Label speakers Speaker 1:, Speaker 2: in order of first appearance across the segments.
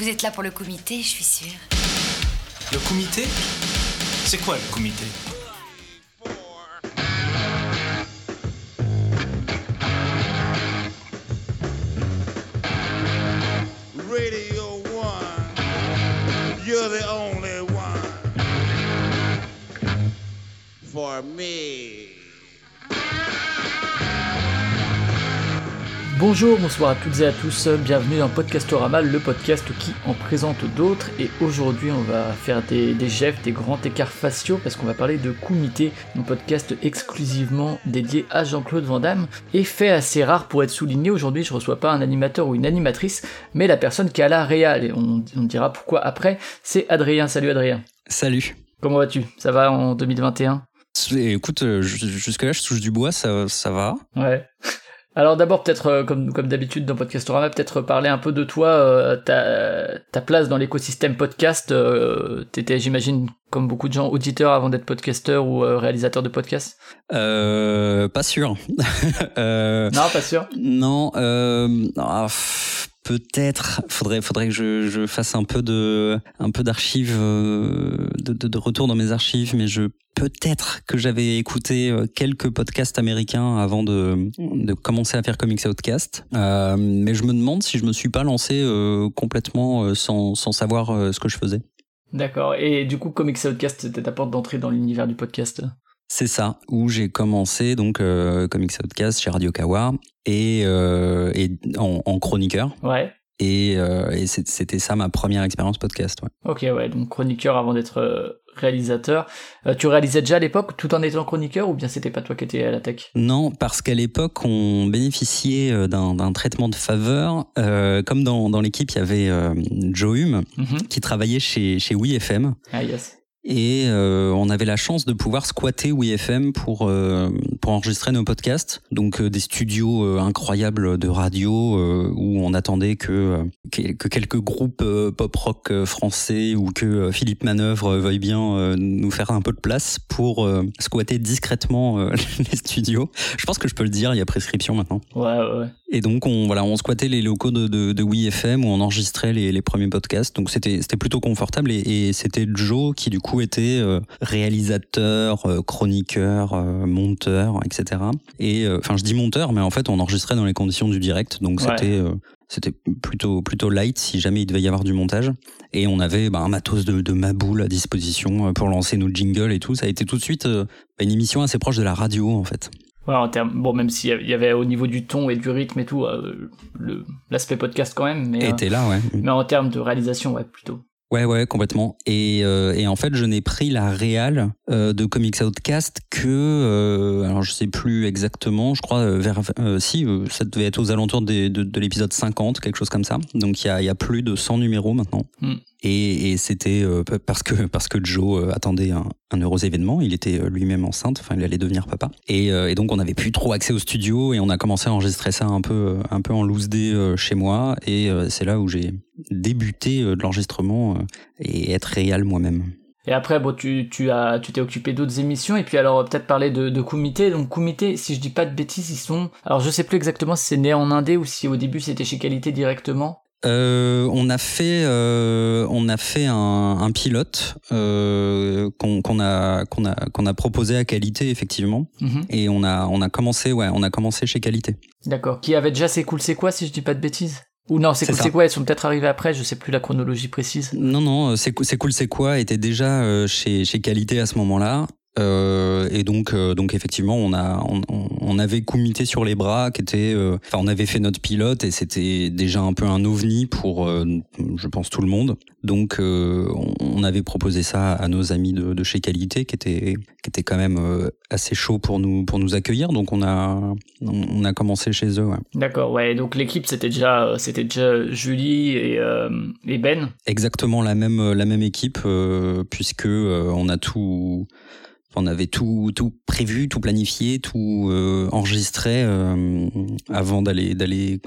Speaker 1: Vous êtes là pour le comité, je suis sûre.
Speaker 2: Le comité? C'est quoi le comité?
Speaker 3: Radio 1, you're the only one for me.
Speaker 4: Bonjour, bonsoir à toutes et à tous, bienvenue dans Podcastorama, le podcast qui en présente d'autres. Et aujourd'hui, on va faire des, des jefs, des grands écarts faciaux, parce qu'on va parler de Kumité, un podcast exclusivement dédié à Jean-Claude Van Damme. Et fait assez rare pour être souligné, aujourd'hui, je reçois pas un animateur ou une animatrice, mais la personne qui a la réal. Et on, on dira pourquoi après. C'est Adrien. Salut Adrien.
Speaker 5: Salut.
Speaker 4: Comment vas-tu? Ça va en 2021
Speaker 5: Écoute, euh, jusque-là, je touche du bois, ça, ça va.
Speaker 4: Ouais. Alors d'abord peut-être euh, comme comme d'habitude dans Podcastorama peut-être parler un peu de toi euh, ta ta place dans l'écosystème podcast euh, t'étais j'imagine comme beaucoup de gens auditeurs avant d'être podcasteur ou réalisateur de podcast
Speaker 5: Euh, pas sûr. Euh,
Speaker 4: non pas sûr.
Speaker 5: non, euh, ah, peut-être. Faudrait, que je, fasse un peu d'archives, euh, de, retour dans mes archives, mais je peut-être que j'avais écouté euh, quelques podcasts américains avant de, commencer à faire Comics Outcast. Euh, mais je me demande si je me suis pas lancé complètement sans, sans savoir ce que je faisais.
Speaker 4: d'accord et du coup Comics Outcast c'était ta porte d'entrée dans l'univers du podcast?
Speaker 5: C'est ça, où j'ai commencé donc euh, Comics Outcast chez Radio Kawa et, euh, et en, en chroniqueur.
Speaker 4: ouais
Speaker 5: Et, euh, et c'était ça ma première expérience podcast. Ouais.
Speaker 4: ok ouais donc chroniqueur avant d'être euh, réalisateur tu réalisais déjà à l'époque tout en étant chroniqueur ou bien c'était pas toi qui étais à la tech?
Speaker 5: Non, parce qu'à l'époque, on bénéficiait d'un traitement de faveur. Comme dans, dans l'équipe, il y avait Joe Hume
Speaker 4: Mhm.
Speaker 5: qui travaillait chez, chez WeFM.
Speaker 4: ah yes
Speaker 5: Et euh, on avait la chance de pouvoir squatter WeFM pour euh, pour enregistrer nos podcasts. Donc euh, des studios euh, incroyables de radio euh, où on attendait que euh, que que quelques groupes euh, pop rock français ou que Philippe Manœuvre veuille bien euh, nous faire un peu de place pour euh, squatter discrètement euh, les studios. Je pense que je peux le dire, il y a prescription maintenant.
Speaker 4: ouais ouais, ouais.
Speaker 5: Et donc on voilà, on squattait les locaux de de, de WeFM où on enregistrait les, les premiers podcasts. Donc c'était c'était plutôt confortable et, et c'était Joe qui du coup était euh, réalisateur, euh, chroniqueur, euh, monteur, etc. Et enfin je dis monteur, mais en fait on enregistrait dans les conditions du direct, donc
Speaker 4: Ouais.
Speaker 5: c'était c'était plutôt plutôt light si jamais il devait y avoir du montage. Et on avait bah, un matos de, de maboule à disposition pour lancer nos jingles et tout. Ça a été tout de suite euh, une émission assez proche de la radio en fait.
Speaker 4: Ouais, en termes, bon, même s'il y avait- au niveau du ton et du rythme et tout, euh, l'aspect podcast quand même, mais, euh,
Speaker 5: était là, ouais.
Speaker 4: mais en termes de réalisation, ouais, plutôt.
Speaker 5: Ouais, ouais, complètement. Et, euh, et en fait, je n'ai pris la réal euh, de Comics Outcast que, euh, alors je sais plus exactement, je crois euh, vers, euh, si, euh, ça devait être aux alentours des- de, de l'épisode 50, quelque chose comme ça. Donc il y a, y a plus de 100 numéros maintenant.
Speaker 4: Hmm.
Speaker 5: Et, et c'était euh, parce que parce que Joe euh, attendait un, un heureux événement. Il était euh, lui-même enceinte, enfin il allait devenir papa. Et, et donc on n'avait plus trop accès au studio et on a commencé à enregistrer ça un peu un peu en loose day chez moi. Et c'est là où j'ai débuté de l'enregistrement et être réel moi-même.
Speaker 4: Et après, bon, tu, tu as, tu t'es occupé d'autres émissions, et puis alors, peut-être parler de, de Kumité. Donc, Kumité, si je dis pas de bêtises, ils sont, alors je sais plus exactement si c'est né en Indé ou si au début c'était chez Qualité directement.
Speaker 5: Euh, on a fait, euh, on a fait un, un pilote euh, qu'on a, qu'on a, qu'on a proposé à qualité effectivement,
Speaker 4: Mhm.
Speaker 5: et on a, on a commencé, ouais, on a commencé chez qualité.
Speaker 4: D'accord. Qui avait déjà C'est cool, c'est quoi, si je dis pas de bêtises? Ou non, c'est cool, c'est quoi, elles sont peut-être arrivées après, je sais plus la chronologie précise.
Speaker 5: Non, non, c'est c'est cool, c'est quoi était déjà euh, chez, chez qualité à ce moment-là. Euh, et donc, euh, donc effectivement, on a, on, on- avait comité sur les bras, qui était, euh, enfin, on avait fait notre pilote et c'était déjà un peu un ovni pour, euh, je pense, tout le monde. Donc, euh, on, on avait proposé ça à nos amis de, de chez Qualité, qui étaient, qui étaient quand même euh, assez chauds pour nous, pour nous accueillir. Donc, on a, on, a commencé chez eux. Ouais.
Speaker 4: D'accord, ouais, donc l'équipe c'était déjà, c'était déjà Julie et, euh, et Ben.
Speaker 5: exactement la même la même équipe euh, puisque euh, on a tout on avait tout tout prévu tout planifié tout euh, enregistré euh, avant d'aller d'aller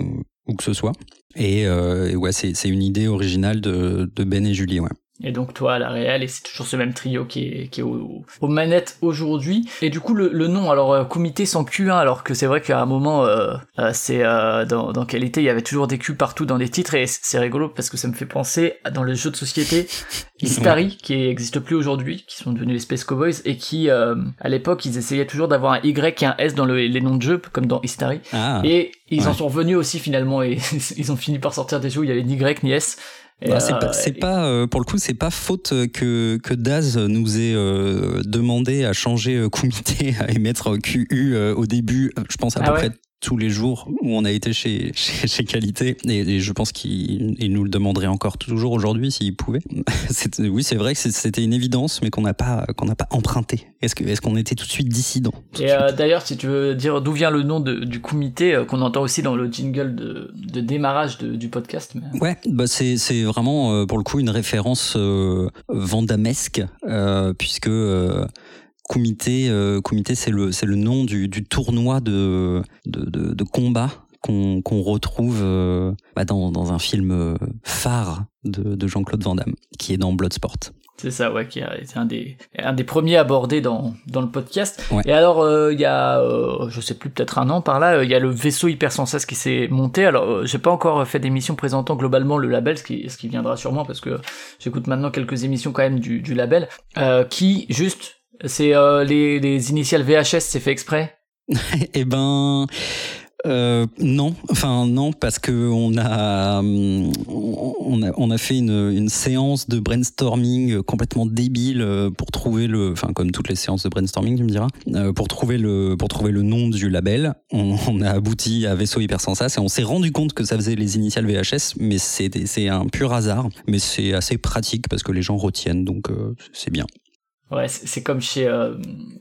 Speaker 5: où que ce soit. Et, euh, ouais c'est c'est une idée originale de de Ben et Julie ouais
Speaker 4: et donc toi à la réelle, et c'est toujours ce même trio qui est, qui est au- aux manettes aujourd'hui. Et du coup, le, le nom, alors euh, Kumite sans Q1, alors que c'est vrai qu'à un moment, euh, euh, c'est euh, dans, dans Qualité, il y avait toujours des Q partout dans les titres, et c'est rigolo parce que ça me fait penser à dans les jeux de société, Istari, qui n'existe plus aujourd'hui, qui sont devenus les Space Cowboys, et qui, euh, à l'époque, ils essayaient toujours d'avoir un Y et un S dans le- les noms de jeux, comme dans Istari.
Speaker 5: Ah,
Speaker 4: Et ils en sont revenus aussi finalement, et ils ont fini par sortir des jeux où il y avait ni Y ni S. Et,
Speaker 5: bah, c'est
Speaker 4: euh,
Speaker 5: pas, c'est pas, euh, pour le coup, c'est pas faute que, que Daz nous ait euh, demandé à changer euh, Kumite et mettre QU euh, au début, euh, je pense à
Speaker 4: Ah
Speaker 5: peu
Speaker 4: ouais.
Speaker 5: près tous les jours où on a été chez, chez, chez Qualité. Et, et je pense qu'il il nous le demanderait encore toujours aujourd'hui s'il pouvait. Oui, c'est vrai que c'était une évidence, mais qu'on n'a pas, qu'on n'a pas emprunté. Est-ce que, est-ce qu'on était tout de suite dissident
Speaker 4: Et euh, d'ailleurs, si tu veux dire d'où vient le nom de- du comité euh, qu'on entend aussi dans le jingle de, de démarrage de- du podcast. mais-
Speaker 5: Ouais, bah c'est c'est vraiment euh, pour le coup une référence euh, vandamesque euh, puisque euh, Kumite euh, c'est le c'est le nom du, du tournoi de de, de, de combat qu'on qu'on retrouve euh, bah, dans, dans un film euh, phare de, de Jean-Claude Van Damme qui est dans Bloodsport.
Speaker 4: C'est ça, ouais, qui a été un des, un des premiers abordés dans, dans le podcast.
Speaker 5: Ouais.
Speaker 4: Et alors, euh, il y a, euh, je sais plus, peut-être un an par là, euh, il y a le vaisseau Hypersensas qui s'est monté. Alors, j'ai pas encore fait d'émission présentant globalement le label, ce qui, ce qui viendra sûrement parce que j'écoute maintenant quelques émissions quand même du, du label, qui, juste, c'est euh, les, les initiales VHS, c'est fait exprès?
Speaker 5: Eh ben. Euh, non, enfin non, parce que on a, hum, on a, on a fait une, une séance de brainstorming complètement débile euh, pour trouver le, enfin comme toutes les séances de brainstorming, tu me diras, euh, pour trouver le, pour trouver le nom du label. On, on a abouti à Vaisseau Hypersensas et on s'est rendu compte que ça faisait les initiales VHS, mais c'est, c'est un pur hasard, mais c'est assez pratique parce que les gens retiennent, donc euh, c'est bien.
Speaker 4: Ouais, c'est comme chez euh,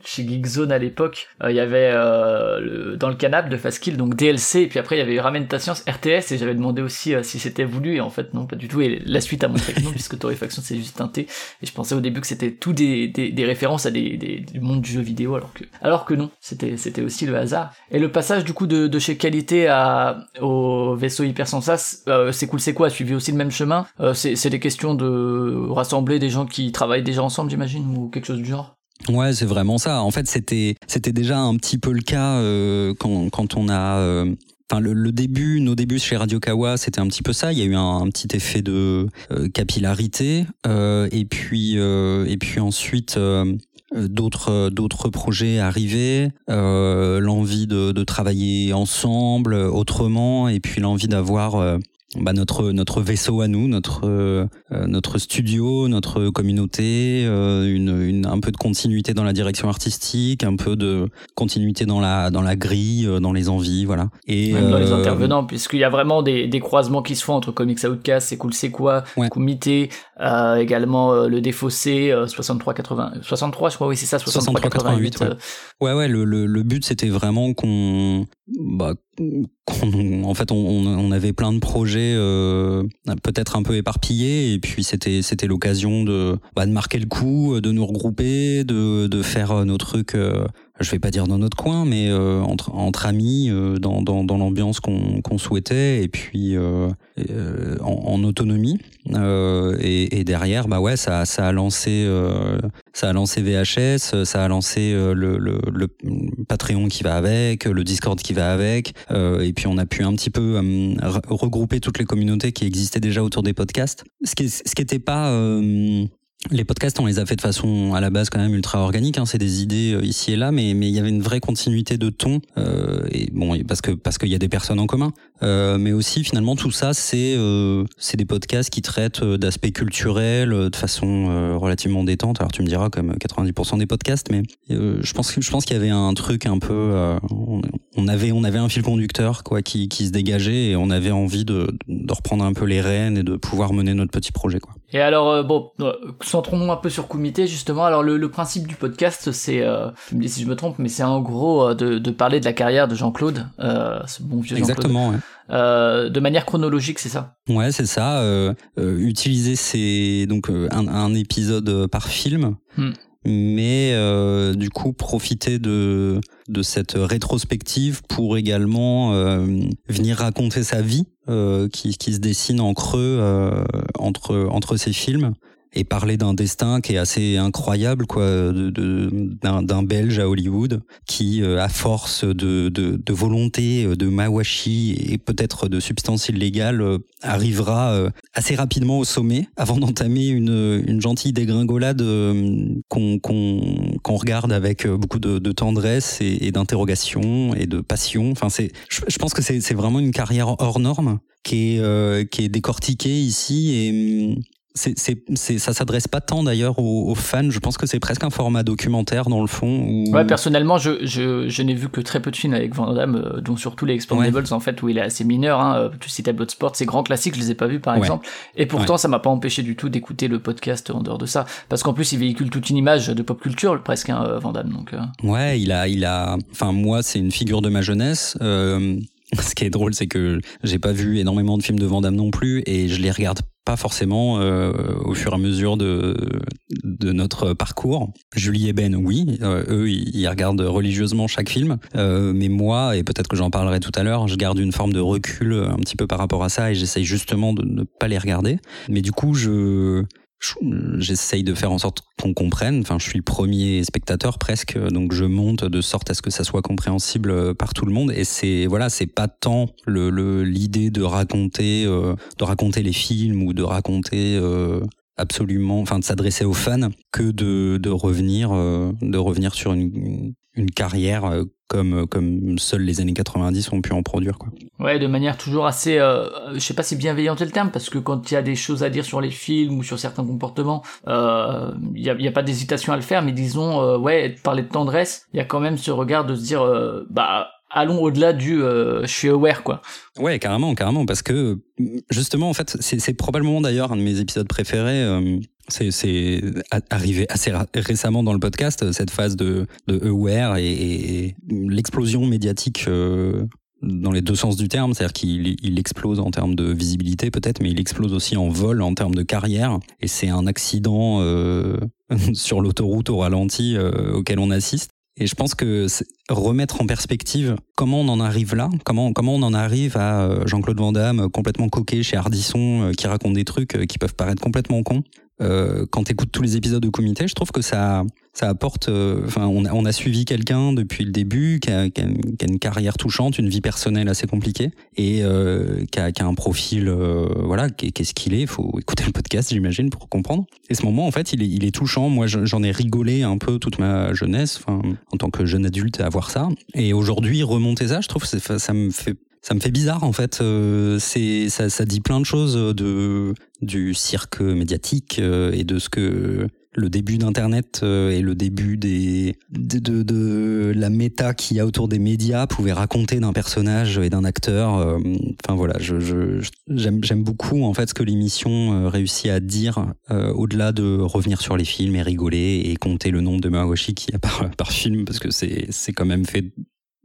Speaker 4: chez Geekzone à l'époque, euh, il y avait euh, le, dans le canap de Fastkill donc DLC et puis après il y avait Ramène ta science RTS et j'avais demandé aussi euh, si c'était voulu et en fait non pas du tout. Et la suite a montré que non puisque Torréfaction c'est juste un T. Et je pensais au début que c'était tout des, des, des références à des, des du monde du jeu vidéo alors que alors que non c'était c'était aussi le hasard. Et le passage du coup de, de chez Qualité à au vaisseau Hypersensas c'est cool c'est quoi? A suivi aussi le même chemin? C'est c'est des questions de rassembler des gens qui travaillent déjà ensemble j'imagine ou quelque genre?
Speaker 5: Ouais, c'est vraiment ça. En fait, c'était c'était déjà un petit peu le cas euh, quand quand on a euh, Enfin, le, début, nos débuts chez Radio Kawa, c'était un petit peu ça. Il y a eu un, petit effet de euh, capillarité, et puis et puis ensuite d'autres d'autres projets euh, l'envie de, travailler ensemble, autrement, et puis l'envie d'avoir bah, notre notre vaisseau à nous, notre euh, notre studio, notre communauté, euh, une, une un peu de continuité dans la direction artistique, un peu de continuité dans la dans la grille, euh, dans les envies, voilà. Et
Speaker 4: Même dans les
Speaker 5: euh,
Speaker 4: intervenants, puisqu'il y a vraiment des, des croisements qui se font entre Comics Outcast, C'est cool, c'est quoi,
Speaker 5: Ouais.
Speaker 4: Comité, euh, également euh, le Défaussé, euh, 63 80, 63 je crois, oui c'est ça, 63 88.
Speaker 5: 88, ouais.
Speaker 4: euh,
Speaker 5: Ouais, ouais, le, le, le but c'était vraiment qu'on, bah, qu'on, en fait, on, on avait plein de projets, euh, peut-être un peu éparpillés, et puis c'était, c'était l'occasion de, bah, de marquer le coup, de nous regrouper, de, de faire nos trucs, euh, je vais pas dire dans notre coin, mais euh, entre, entre amis, euh, dans, dans, dans l'ambiance qu'on, qu'on souhaitait, et puis euh, euh, en, en autonomie. Euh, et, derrière, bah ouais, ça, a lancé, euh, ça a lancé VHS, ça a lancé euh, le, Patreon qui va avec, le Discord qui va avec, euh, et puis on a pu un petit peu euh, re- regrouper toutes les communautés qui existaient déjà autour des podcasts. Ce qui, ce qui était pas euh, les podcasts, on les a fait de façon à la base quand même ultra organique. Hein, c'est des idées euh, ici et là, mais mais il y avait une vraie continuité de ton. Euh, et bon, parce que parce qu'il y a des personnes en commun, euh, mais aussi finalement tout ça, c'est euh, c'est des podcasts qui traitent euh, d'aspects culturels de façon relativement détente. Alors tu me diras comme 90% des podcasts, mais je pense que je pense qu'il y avait un truc un peu. on, on avait on avait un fil conducteur quoi qui qui se dégageait et on avait envie de de reprendre un peu les rênes et de pouvoir mener notre petit projet quoi.
Speaker 4: Et alors, euh, bon, euh, centrons-nous un peu sur Comité, justement. Alors, le, le principe du podcast, c'est, euh, tu me dis si je me trompe, mais c'est en gros euh, de, de parler de la carrière de Jean-Claude, euh, ce bon vieux Jean-Claude,
Speaker 5: Exactement. Ouais.
Speaker 4: euh, de manière chronologique, c'est ça?
Speaker 5: Ouais, c'est ça. Utiliser ces donc un, un épisode par film,
Speaker 4: Hmm.
Speaker 5: mais euh, du coup profiter de de cette rétrospective pour également euh, venir raconter sa vie qui qui se dessine en creux euh, entre entre ces films. Et parler d'un destin qui est assez incroyable, quoi, d'un, Belge à Hollywood qui, euh, à force de, de, de volonté, euh, de mawashi et peut-être de substances illégales, euh, arrivera assez rapidement au sommet avant d'entamer une, gentille dégringolade qu'on, regarde avec beaucoup de, tendresse et, d'interrogation et de passion. Enfin, c'est, je, pense que c'est, vraiment une carrière hors norme qui est, qui est décortiquée ici et hum, c'est, c'est, c'est, ça s'adresse pas tant d'ailleurs aux, aux fans. Je pense que c'est presque un format documentaire dans le fond. Où...
Speaker 4: Ouais, personnellement, je, je, je n'ai vu que très peu de films avec Van Damme, euh, dont surtout les Expendables, en fait, où il est assez mineur. Hein. Euh, Tu citais Bloodsport, ces grands classiques, je les ai pas vus, par
Speaker 5: Ouais.
Speaker 4: exemple. Et pourtant, ça m'a pas empêché du tout d'écouter le podcast en dehors de ça. Parce qu'en plus, il véhicule toute une image de pop culture, presque, hein, euh, Van Damme. Donc, euh.
Speaker 5: Ouais, il a, il a. Enfin, moi, c'est une figure de ma jeunesse. Euh, ce qui est drôle, c'est que j'ai pas vu énormément de films de Van Damme non plus, et je les regarde pas forcément euh, au fur et à mesure de de notre parcours. Julie et Ben, oui, euh, eux, ils regardent religieusement chaque film, Euh, mais moi, et peut-être que j'en parlerai tout à l'heure, je garde une forme de recul un petit peu par rapport à ça, et j'essaye justement de ne pas les regarder. Mais du coup, je- j'essaye de faire en sorte qu'on comprenne. Enfin, je suis le premier spectateur presque, donc je monte de sorte à ce que ça soit compréhensible par tout le monde. Et c'est voilà, c'est pas tant le l'idée de raconter euh, de raconter les films ou de raconter euh, absolument, enfin de s'adresser aux fans que de de revenir euh, de revenir sur une une carrière euh, comme comme seules les années 90 ont pu en produire quoi.
Speaker 4: Ouais, de manière toujours assez, euh, je sais pas si bienveillante le terme, parce que quand il y a des choses à dire sur les films ou sur certains comportements, euh, il y, a, y a pas d'hésitation à le faire, mais disons, euh, ouais, parler de tendresse, il y a quand même ce regard de se dire, euh, bah, allons au-delà du, euh, je suis aware, quoi.
Speaker 5: Ouais, carrément, carrément, parce que justement, en fait, c'est probablement d'ailleurs un de mes épisodes préférés. euh, c'est arrivé assez récemment dans le podcast cette phase de aware et, l'explosion médiatique. euh, dans les deux sens du terme, c'est-à-dire qu'il il explose en termes de visibilité peut-être, mais il explose aussi en vol en termes de carrière. Et c'est un accident euh, sur l'autoroute au ralenti euh, auquel on assiste. Et je pense que remettre en perspective comment on en arrive là, comment, comment on en arrive à euh, Jean-Claude Van Damme euh, complètement coqué chez Ardisson, euh, qui raconte des trucs qui peuvent paraître complètement cons. Euh, quand tu écoutes tous les épisodes de Comité, je trouve que ça, ça apporte. euh, Enfin, on, a, on a suivi quelqu'un depuis le début qui a, qui, a, qui a une carrière touchante, une vie personnelle assez compliquée et euh, qui, a, qui a un profil, euh, voilà, qu'est-ce qu'il est. Il faut écouter le podcast, j'imagine, pour comprendre. Et ce moment, en fait, il est, il est touchant. Moi, je- j'en ai rigolé un peu toute ma jeunesse, enfin, en tant que jeune adulte, à voir ça. Et aujourd'hui, remonter ça, je trouve, que ça me fait ça me fait bizarre en fait. Euh, c'est ça, ça dit plein de choses de du cirque médiatique euh, et de ce que le début d'Internet euh, et le début des de, de, de la méta qu'il y a autour des médias pouvait raconter d'un personnage et d'un acteur. euh, Enfin voilà, je je- j'aime j'aime beaucoup en fait ce que l'émission euh, réussit à dire euh, au-delà de revenir sur les films et rigoler et compter le nombre de Mawashi qu'il y a par par film parce que c'est c'est quand même fait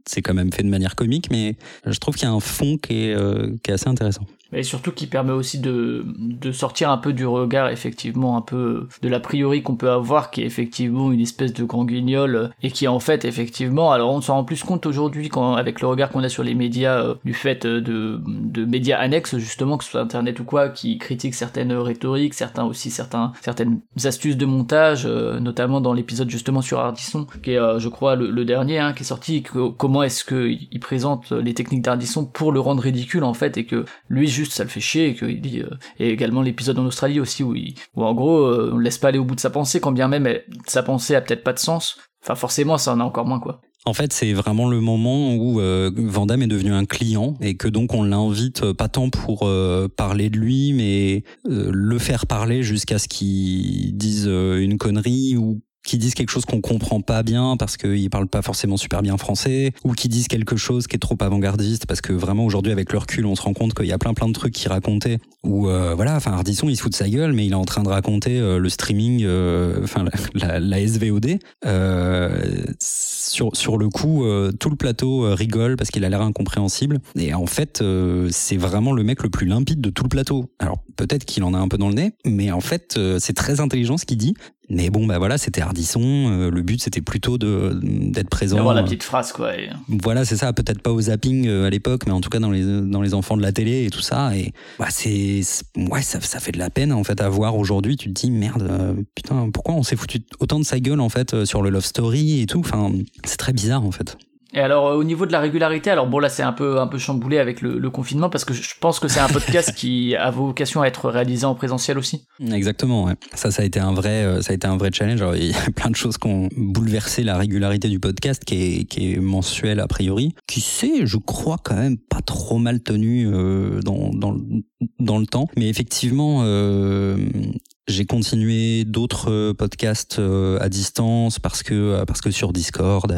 Speaker 5: c'est quand même fait de manière comique, mais je trouve qu'il y a un fond qui est, euh, qui est assez intéressant.
Speaker 4: Et surtout qui permet aussi de, de sortir un peu du regard, effectivement, un peu de l'a priori qu'on peut avoir, qui est effectivement une espèce de grand guignol, euh, et qui en fait, effectivement, alors on s'en rend plus compte aujourd'hui, quand, avec le regard qu'on a sur les médias, euh, du fait euh, de, de médias annexes, justement, que ce soit Internet ou quoi, qui critiquent certaines rhétoriques, certains aussi, certains, certaines astuces de montage, euh, notamment dans l'épisode justement sur Ardisson, qui est, euh, je crois, le, dernier, hein, qui est sorti, que- comment est-ce qu'il il présente les techniques d'Ardisson pour le rendre ridicule, en fait, et que lui, juste ça le fait chier et qu'il dit euh, et également l'épisode en Australie aussi où, où en gros euh, on le laisse pas aller au bout de sa pensée quand bien même sa pensée a peut-être pas de sens enfin forcément ça en a encore moins quoi.
Speaker 5: En fait, c'est vraiment le moment où euh, est devenu un client et que donc on l'invite euh, pas tant pour parler de lui, mais le faire parler jusqu'à ce qu'il dise une connerie ou qui disent quelque chose qu'on comprend pas bien parce qu'ils parlent pas forcément super bien français, ou qui disent quelque chose qui est trop avant-gardiste parce que vraiment aujourd'hui avec le recul on se rend compte qu'il y a plein plein de trucs qu'il racontait où euh, voilà, enfin Ardisson il se fout de sa gueule mais il est en train de raconter euh, le streaming, euh, enfin la, la, SVOD. Sur, sur le coup, tout le plateau rigole parce qu'il a l'air incompréhensible. Et en fait, c'est vraiment le mec le plus limpide de tout le plateau. Alors peut-être qu'il en a un peu dans le nez, mais en fait, c'est très intelligent ce qu'il dit. Mais bon, bah voilà, c'était Hardisson. euh, le but, c'était plutôt de d'être présent.
Speaker 4: D'avoir la
Speaker 5: euh,
Speaker 4: petite phrase, quoi. et-
Speaker 5: Voilà, c'est ça. Peut-être pas au zapping euh, à l'époque, mais en tout cas dans les dans les enfants de la télé et tout ça. Et bah c'est ouais, ça, ça fait de la peine en fait à voir aujourd'hui. Tu te dis merde, euh, putain, pourquoi on s'est foutu autant de sa gueule en fait euh, sur le love story et tout. Enfin, c'est très bizarre en fait.
Speaker 4: Et alors euh, au niveau de la régularité, alors bon là c'est un peu un peu chamboulé avec le, le confinement parce que je pense que c'est un podcast qui a vocation à être réalisé en présentiel aussi.
Speaker 5: Exactement. Ouais. Ça, ça a été un vrai, euh, ça a été un vrai challenge. Alors, il y a plein de choses qui ont bouleversé la régularité du podcast, qui est, qui est mensuel a priori, qui s'est, je crois, quand même pas trop mal tenu euh, dans, dans, dans le temps. Mais effectivement, euh, j'ai continué d'autres euh, podcasts euh, à distance parce que euh, parce que sur Discord,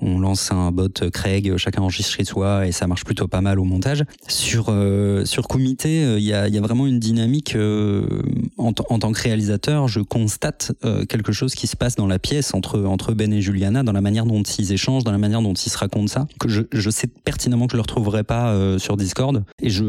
Speaker 5: on lance un bot Craig, chacun enregistre chez soi et ça marche plutôt pas mal au montage. Sur sur Comité, il y a y a vraiment une dynamique en, en tant que réalisateur, je constate quelque chose qui se passe dans la pièce entre entre Ben et Juliana, dans la manière dont ils échangent, dans la manière dont ils se racontent ça, que je, je sais pertinemment que je le retrouverai pas sur Discord. Et je,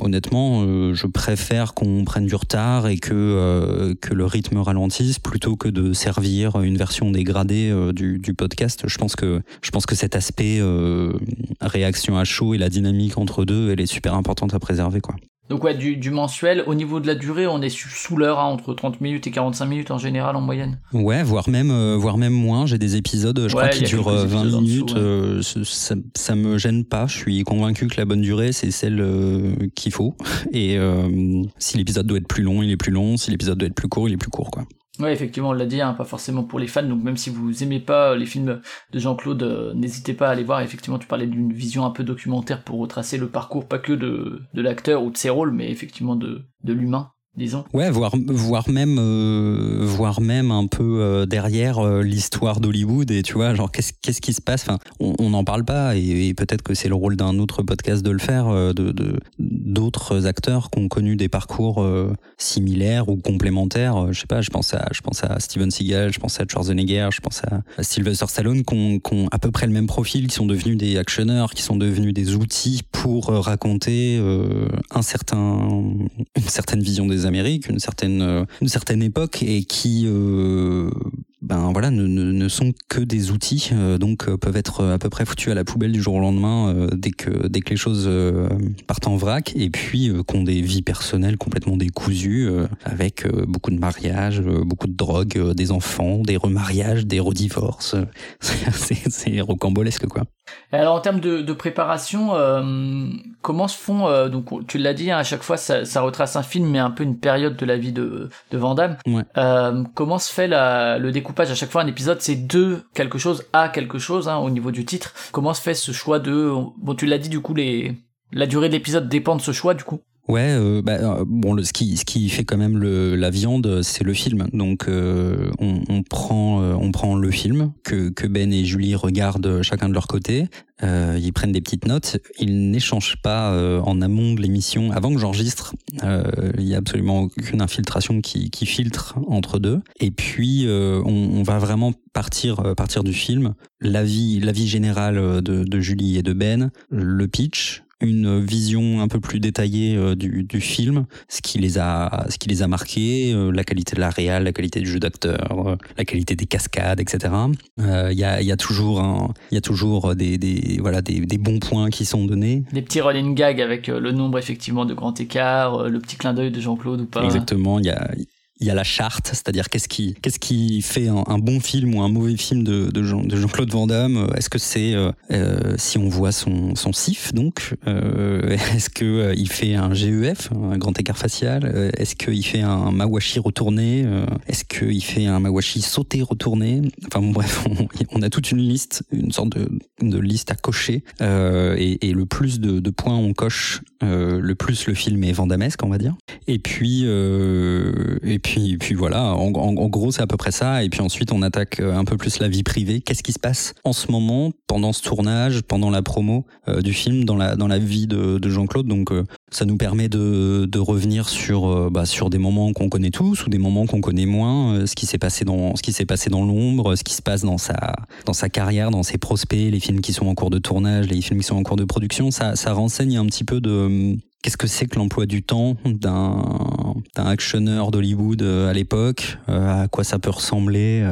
Speaker 5: honnêtement, je préfère qu'on prenne du retard et que euh, que le rythme ralentisse plutôt que de servir une version dégradée euh, du, podcast. Je pense que je cet aspect euh, réaction à chaud et la dynamique entre deux, elle est super importante à préserver, quoi.
Speaker 4: Donc ouais, du, du mensuel, au niveau de la durée, on est sous l'heure, hein, entre 30 minutes et 45 minutes en général en moyenne.
Speaker 5: Ouais, voire même, euh, voire même moins. J'ai des épisodes, je crois, qui durent
Speaker 4: quelques
Speaker 5: euh, 20
Speaker 4: épisodes en dessous,
Speaker 5: minutes.
Speaker 4: ouais.
Speaker 5: euh, ça, ça me gêne pas. Je suis convaincu que la bonne durée, c'est celle euh, qu'il faut. Et euh, si l'épisode doit être plus long, il est plus long. Si l'épisode doit être plus court, il est plus court, quoi.
Speaker 4: Ouais, effectivement, on l'a dit, hein, pas forcément pour les fans, donc même si vous aimez pas les films de Jean-Claude, euh, n'hésitez pas à aller voir. Effectivement, tu parlais d'une vision un peu documentaire pour retracer le parcours, pas que de, de l'acteur ou de ses rôles, mais effectivement de, de l'humain,
Speaker 5: Ouais, voire, voire même, euh, voire même un peu euh, derrière euh, l'histoire d'Hollywood et tu vois, genre qu'est-ce qu'est-ce qui se passe? Enfin, on n'en parle pas et, peut-être que c'est le rôle d'un autre podcast de le faire, de d'autres acteurs qui ont connu des parcours similaires ou complémentaires. Je sais pas, je pense à je pense à Steven Seagal, je pense à Schwarzenegger, je pense à, Sylvester Stallone qui ont, à peu près le même profil, qui sont devenus des actionneurs, qui sont devenus des outils pour raconter un certain une certaine vision des Une certaine euh, une certaine époque et qui euh, ben voilà ne, sont que des outils euh, donc peuvent être à peu près foutus à la poubelle du jour au lendemain dès que dès que les choses partent en vrac et puis euh, qui ont des vies personnelles complètement décousues avec beaucoup de mariages, beaucoup de drogue, euh, des enfants, des remariages, des redivorces. C'est rocambolesque quoi.
Speaker 4: Et alors en termes de, de préparation, euh, comment se font, euh, donc tu l'as dit, hein, à chaque fois ça, ça retrace un film, mais un peu une période de la vie de, de Van Damme.
Speaker 5: Ouais.
Speaker 4: Euh, comment se fait la, le découpage À chaque fois un épisode c'est de quelque chose à quelque chose hein, au niveau du titre. Comment se fait ce choix de... Bon tu l'as dit du coup, les, la durée de l'épisode dépend de ce choix du coup?
Speaker 5: Ouais, euh, bah, euh, bon, le, ce, qui, ce qui fait quand même le, la viande, c'est le film. Donc, euh, on, on prend, euh, on prend le film que, que Ben et Julie regardent chacun de leur côté. Euh, ils prennent des petites notes. Ils n'échangent pas euh, en amont de l'émission. Avant que j'enregistre, euh, il y a absolument aucune infiltration qui, qui filtre entre deux. Et puis, euh, on, on va vraiment partir, euh, partir du film. La vie, la de, de Julie et de Ben, le pitch, une vision un peu plus détaillée euh, du, du film, ce qui les a, ce qui les a marqués, euh, la qualité de la réal, la qualité du jeu d'acteur, euh, la qualité des cascades, etc. Euh, Il y, a, il y a toujours, un- y a toujours des, des, voilà, des, des bons points qui sont donnés.
Speaker 4: Des petits running gags avec le nombre effectivement de grands écarts, le petit clin d'œil de Jean-Claude ou pas.
Speaker 5: Exactement. Il y a, il y a la charte, c'est-à-dire qu'est-ce qui, qu'est-ce qui fait un, bon film ou un mauvais film de, de, Jean, de Jean-Claude Van Damme? Est-ce que c'est euh, euh, si on voit son, son CIF donc euh, Est-ce que euh, il fait un GEF, un grand écart facial? Euh, Est-ce qu'il fait un mawashi retourné? Euh, Est-ce qu'il fait un mawashi sauté retourné? Enfin bon, bref, on, a toute une liste, une sorte de, de liste à cocher, euh, et, et le plus de, de points on coche, euh, le plus le film est vandamesque, on va dire. Et puis, euh, et puis voilà. En, gros, c'est à peu près ça. Et puis ensuite, on attaque euh, un peu plus la vie privée. Qu'est-ce qui se passe en ce moment, pendant ce tournage, pendant la promo euh, du film, dans la dans la vie de, de Jean-Claude? Donc, euh, ça nous permet de, revenir sur bah, sur des moments qu'on connaît tous ou des moments qu'on connaît moins. ce qui s'est passé dans dans l'ombre, ce qui se passe dans sa dans sa carrière, dans ses prospects, les films qui sont en cours de tournage, les films qui sont en cours de production. Ça ça renseigne un petit peu de qu'est-ce que c'est que l'emploi du temps d'un d'un actionneur d'Hollywood à l'époque, à quoi ça peut ressembler?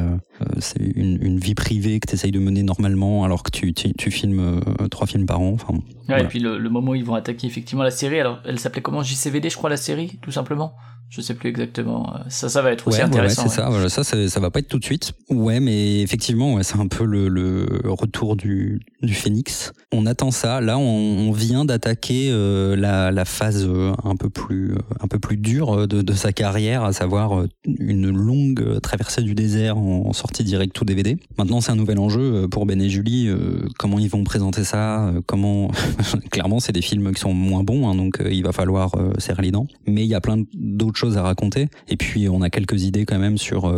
Speaker 5: c'est une, une, vie privée que tu essayes de mener normalement alors que tu, tu, tu filmes trois films par an. Enfin,
Speaker 4: ouais, Et puis le, le, moment où ils vont attaquer effectivement la série, alors elle s'appelait comment? JCVD, je crois, la série, tout simplement? Je sais plus exactement. Ça, ça va être aussi intéressant.
Speaker 5: Ouais, c'est ça. Voilà, ça, ça, ça, va pas être tout de suite. Ouais, mais effectivement, ouais, c'est un peu le, le, retour du, du phénix. On attend ça. Là, on, vient d'attaquer euh, la, phase euh, un peu plus, euh, un peu plus dure de, sa carrière, à savoir une longue traversée du désert en, sortie direct ou DVD. Maintenant, c'est un nouvel enjeu pour Ben et Julie. comment ils vont présenter ça Comment Clairement, c'est des films qui sont moins bons, hein, donc il va falloir serrer les dents. Mais il y a plein d'autres choses à raconter. Et puis on a quelques idées quand même sur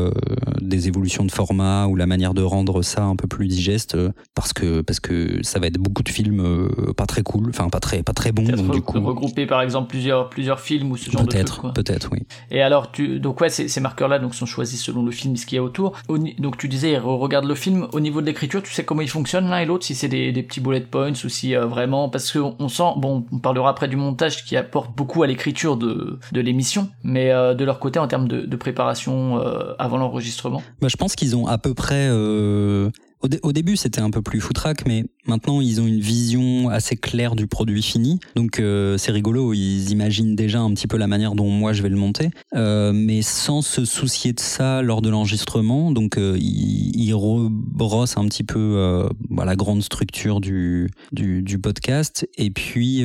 Speaker 5: des évolutions de format ou la manière de rendre ça un peu plus digeste, parce que parce que ça va être beaucoup de films euh, pas très cool, enfin pas très pas très bons.
Speaker 4: Donc,
Speaker 5: du coup,
Speaker 4: regrouper par exemple plusieurs plusieurs films ou ce genre de.
Speaker 5: Peut-être, peut-être, oui.
Speaker 4: Et alors tu donc ouais ces, ces marqueurs-là donc sont choisis selon le film ce qu'il y a autour. donc tu disais regarde le film au niveau de l'écriture, tu sais comment il fonctionne l'un et l'autre, si c'est des, des, petits bullet points ou si vraiment parce qu'on on sent bon on parlera après du montage qui apporte beaucoup à l'écriture de de l'émission mais euh, de leur côté en termes de, préparation euh, avant l'enregistrement
Speaker 5: bah, Je pense qu'ils ont à peu près... Euh, au, début, c'était un peu plus foutraque, mais maintenant, ils ont une vision assez claire du produit fini. Donc, c'est rigolo. Ils imaginent déjà un petit peu la manière dont moi je vais le monter, mais sans se soucier de ça lors de l'enregistrement. Donc, ils, ils rebrossent un petit peu bah, la grande structure du, du, du podcast. Et puis,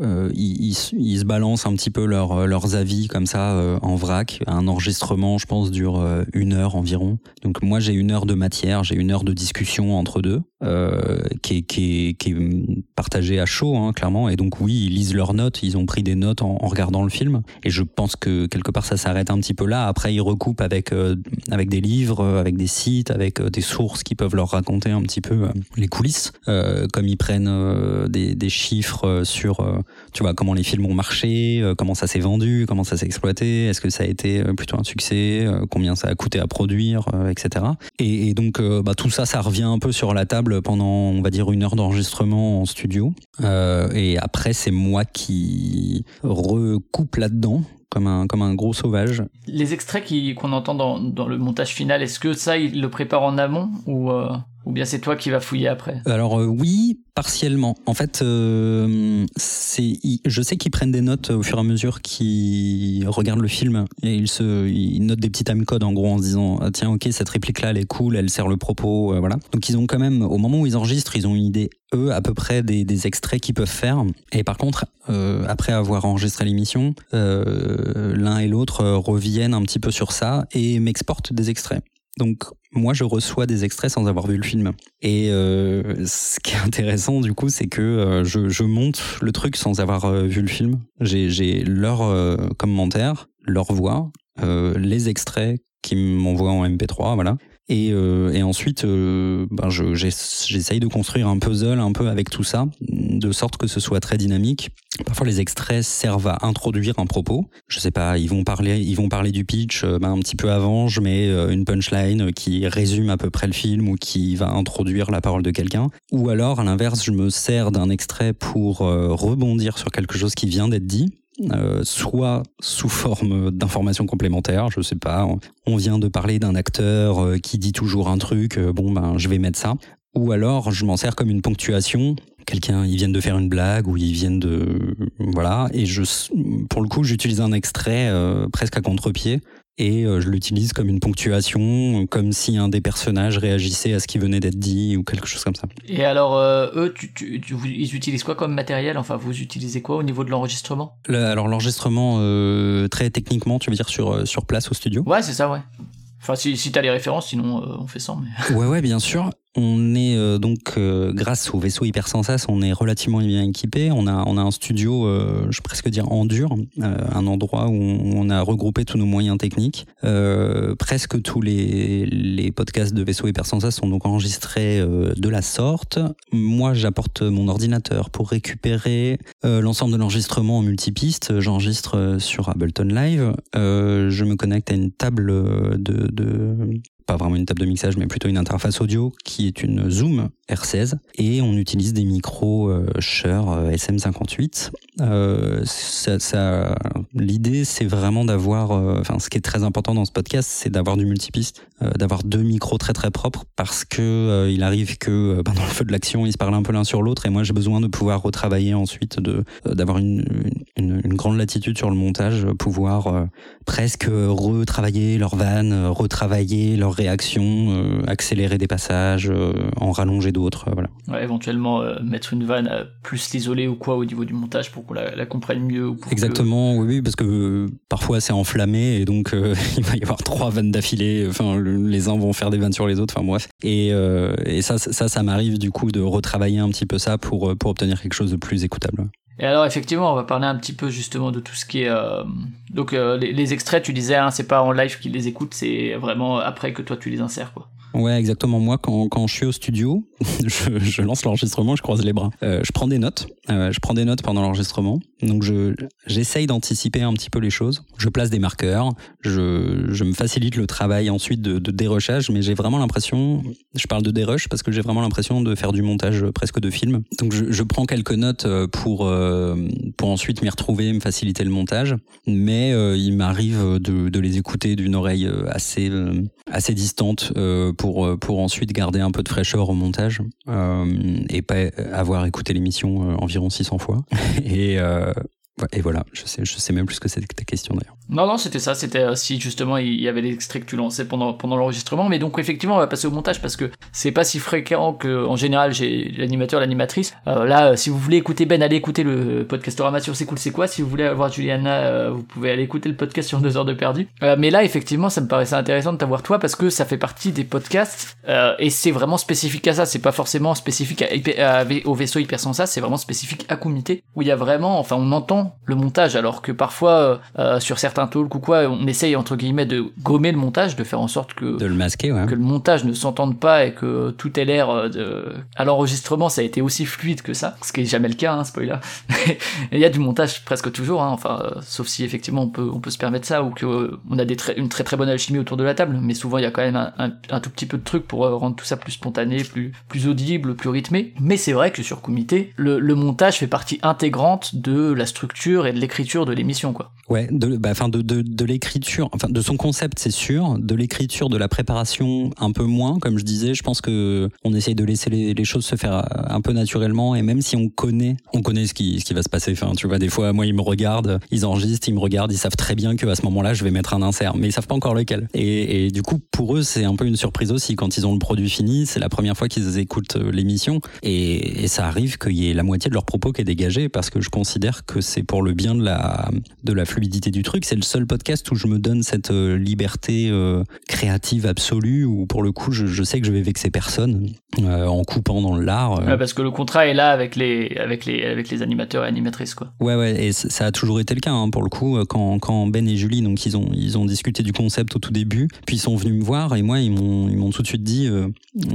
Speaker 5: euh, ils, ils, se balancent un petit peu leur, leurs avis comme ça euh, en vrac. Un enregistrement, je pense, dure euh, une heure environ. Donc moi, j'ai une heure de matière, j'ai une heure de discussion entre deux, euh, qui, est, qui, est, qui est partagée à chaud, hein, clairement. Et donc oui, ils lisent leurs notes, ils ont pris des notes en, regardant le film. Et je pense que quelque part, ça s'arrête un petit peu là. Après, ils recoupent avec, avec des livres, avec des sites, avec des sources qui peuvent leur raconter un petit peu les coulisses. comme ils prennent des, des chiffres sur tu vois, comment les films ont marché, euh, comment ça s'est vendu, comment ça s'est exploité, est-ce que ça a été euh, plutôt un succès, euh, combien ça a coûté à produire, etc. Et, donc, bah, tout ça, ça revient un peu sur la table pendant, on va dire, une heure d'enregistrement en studio. et après, c'est moi qui recoupe là-dedans comme un, comme un gros sauvage.
Speaker 4: Les extraits qu'on entend dans, dans, le montage final, est-ce que ça, il le prépare en amont ou, ou bien c'est toi qui vas fouiller après
Speaker 5: Alors oui, partiellement. En fait, euh, je sais qu'ils prennent des notes au fur et à mesure qu'ils regardent le film et ils notent des petits timecodes en gros en se disant ah, tiens ok cette réplique là elle est cool, elle sert le propos, euh, voilà. Donc ils ont quand même au moment où ils enregistrent, ils ont une idée eux à peu près des, extraits qu'ils peuvent faire. Et par contre, euh, après avoir enregistré l'émission, euh, l'un et l'autre reviennent un petit peu sur ça et m'exportent des extraits. Donc moi, je reçois des extraits sans avoir vu le film. Et euh, ce qui est intéressant, du coup, c'est que euh, je, monte le truc sans avoir euh, vu le film. J'ai leur euh, commentaire, leur voix, les extraits qui m'envoient en MP3, voilà. Et, euh, et ensuite, euh, ben j'essaye de construire un puzzle un peu avec tout ça, de sorte que ce soit très dynamique. Parfois, les extraits servent à introduire un propos. Je sais pas, ils vont parler, ils vont parler du pitch. Ben, un petit peu avant, je mets euh, une punchline qui résume à peu près le film ou qui va introduire la parole de quelqu'un. Ou alors, à l'inverse, je me sers d'un extrait pour rebondir sur quelque chose qui vient d'être dit. Euh, soit sous forme d'informations complémentaires, je sais pas, on vient de parler d'un acteur euh, qui dit toujours un truc, euh, bon ben je vais mettre ça, ou alors je m'en sers comme une ponctuation, quelqu'un ils viennent de faire une blague ou ils viennent de voilà. Et je pour le coup j'utilise un extrait presque à contre-pied et euh, je l'utilise comme une ponctuation, comme si un des personnages réagissait à ce qui venait d'être dit ou quelque chose comme ça.
Speaker 4: Et alors, euh, eux, tu, tu, ils utilisent quoi comme matériel? Enfin, vous utilisez quoi au niveau de l'enregistrement?
Speaker 5: Alors, l'enregistrement, euh, très techniquement, tu veux dire sur, sur place au studio?
Speaker 4: Ouais, c'est ça, ouais. Enfin, si, si t'as les références, sinon on fait sans. Mais...
Speaker 5: Ouais, ouais, bien sûr. On est euh, donc, euh, grâce au vaisseau Hypersensas, on est relativement bien équipé. On a, un studio, euh, je presque dire en dur, un endroit où on, a regroupé tous nos moyens techniques. presque tous les, les podcasts de vaisseau Hypersensas sont donc enregistrés de la sorte. Moi, j'apporte mon ordinateur pour récupérer l'ensemble de l'enregistrement en multipiste. J'enregistre sur Ableton Live. je me connecte à une table de, de pas vraiment une table de mixage, mais plutôt une interface audio qui est une Zoom R16 et on utilise des micros euh, Shure euh, SM58. Euh, L'idée, c'est vraiment d'avoir, euh, enfin, ce qui est très important dans ce podcast, c'est d'avoir du multipiste, d'avoir deux micros très très propres parce que il arrive que pendant le feu de l'action, ils se parlent un peu l'un sur l'autre et moi j'ai besoin de pouvoir retravailler ensuite, de d'avoir une, une, une, grande latitude sur le montage, pouvoir presque retravailler leurs vannes, retravailler leurs réactions, accélérer des passages, en rallonger d'autres, voilà.
Speaker 4: Ouais, éventuellement mettre une vanne plus l'isoler ou quoi au niveau du montage pour qu'on la, la, comprenne mieux. Ou pour
Speaker 5: Exactement,
Speaker 4: que...
Speaker 5: oui, oui, parce que parfois c'est enflammé et donc euh, il va y avoir trois vannes d'affilée. Enfin, les uns vont faire des vannes sur les autres. Enfin bref. Et, euh, et ça, ça, ça m'arrive du coup de retravailler un petit peu ça pour pour obtenir quelque chose de plus écoutable.
Speaker 4: Et alors effectivement, on va parler un petit peu justement de tout ce qui est euh... donc euh, les, les, extraits. Tu disais, hein, c'est pas en live qu'ils les écoutent, c'est vraiment après que toi tu les insères, quoi.
Speaker 5: Ouais, exactement. Moi, quand, quand je suis au studio, je, lance l'enregistrement, je croise les bras. Euh, je prends des notes. Euh, je prends des notes pendant l'enregistrement. Donc, je j'essaye d'anticiper un petit peu les choses. Je place des marqueurs. Je, me facilite le travail ensuite de, de dérochage, mais j'ai vraiment l'impression. Je parle de dérush parce que j'ai vraiment l'impression de faire du montage presque de film. Donc, je, prends quelques notes pour pour ensuite m'y retrouver, me faciliter le montage. Mais euh, il m'arrive de, de, les écouter d'une oreille assez assez distante pour, pour ensuite garder un peu de fraîcheur au montage euh, et pas avoir écouté l'émission environ 600 fois. et, euh, et voilà, je sais, je sais même plus que c'était ta question d'ailleurs.
Speaker 4: Non, non, c'était ça, c'était euh, si justement il y avait l'extrait que tu lançais pendant, pendant l'enregistrement, mais donc effectivement on va passer au montage parce que c'est pas si fréquent que en général j'ai l'animateur, l'animatrice. Euh, là, si vous voulez écouter Ben, allez écouter le podcastorama sur C'est cool, c'est quoi. Si vous voulez avoir Juliana, euh, vous pouvez aller écouter le podcast sur deux heures de perdu. Euh, mais là, effectivement, ça me paraissait intéressant de t'avoir toi parce que ça fait partie des podcasts euh, et c'est vraiment spécifique à ça, c'est pas forcément spécifique à, au vaisseau hypersensa, c'est vraiment spécifique à Comité où il y a vraiment, enfin on entend le montage alors que parfois sur certains talk ou quoi, on essaye entre guillemets de gommer le montage, de faire en sorte que
Speaker 5: de le masquer, ouais.
Speaker 4: que le montage ne s'entende pas et que tout ait l'air de à l'enregistrement ça a été aussi fluide que ça, ce qui est jamais le cas, hein, spoiler. Il y a du montage presque toujours, hein, enfin euh, sauf si effectivement on peut on peut se permettre ça ou que euh, on a des très, une très très bonne alchimie autour de la table, mais souvent il y a quand même un, un, un tout petit peu de trucs pour euh, rendre tout ça plus spontané, plus plus audible, plus rythmé. Mais c'est vrai que sur Comité, le, le montage fait partie intégrante de la structure et de l'écriture de l'émission, quoi.
Speaker 5: Ouais, de, bah, de, de, de l'écriture, enfin de son concept c'est sûr, de l'écriture, de la préparation un peu moins, comme je disais, je pense que on essaye de laisser les, les, choses se faire un peu naturellement et même si on connaît, on connaît ce qui, ce qui va se passer. Tu vois, des fois, moi ils me regardent, ils enregistrent, ils me regardent, ils savent très bien que à ce moment-là je vais mettre un insert, mais ils savent pas encore lequel. Et, et du coup, pour eux, c'est un peu une surprise aussi quand ils ont le produit fini. C'est la première fois qu'ils écoutent l'émission et, et ça arrive qu'il y ait la moitié de leur propos qui est dégagé parce que je considère que c'est pour le bien de la de la fluidité du truc. C'est le seul podcast où je me donne cette euh, liberté euh, créative absolue où pour le coup je, je, sais que je vais vexer personne euh, en coupant dans l'art.
Speaker 4: Ouais, parce que le contrat est là avec les avec les avec les animateurs et animatrices quoi.
Speaker 5: Ouais ouais et ça a toujours été le cas hein, pour le coup quand quand Ben et Julie donc ils ont ils ont discuté du concept au tout début puis ils sont venus me voir et moi ils m'ont ils m'ont tout de suite dit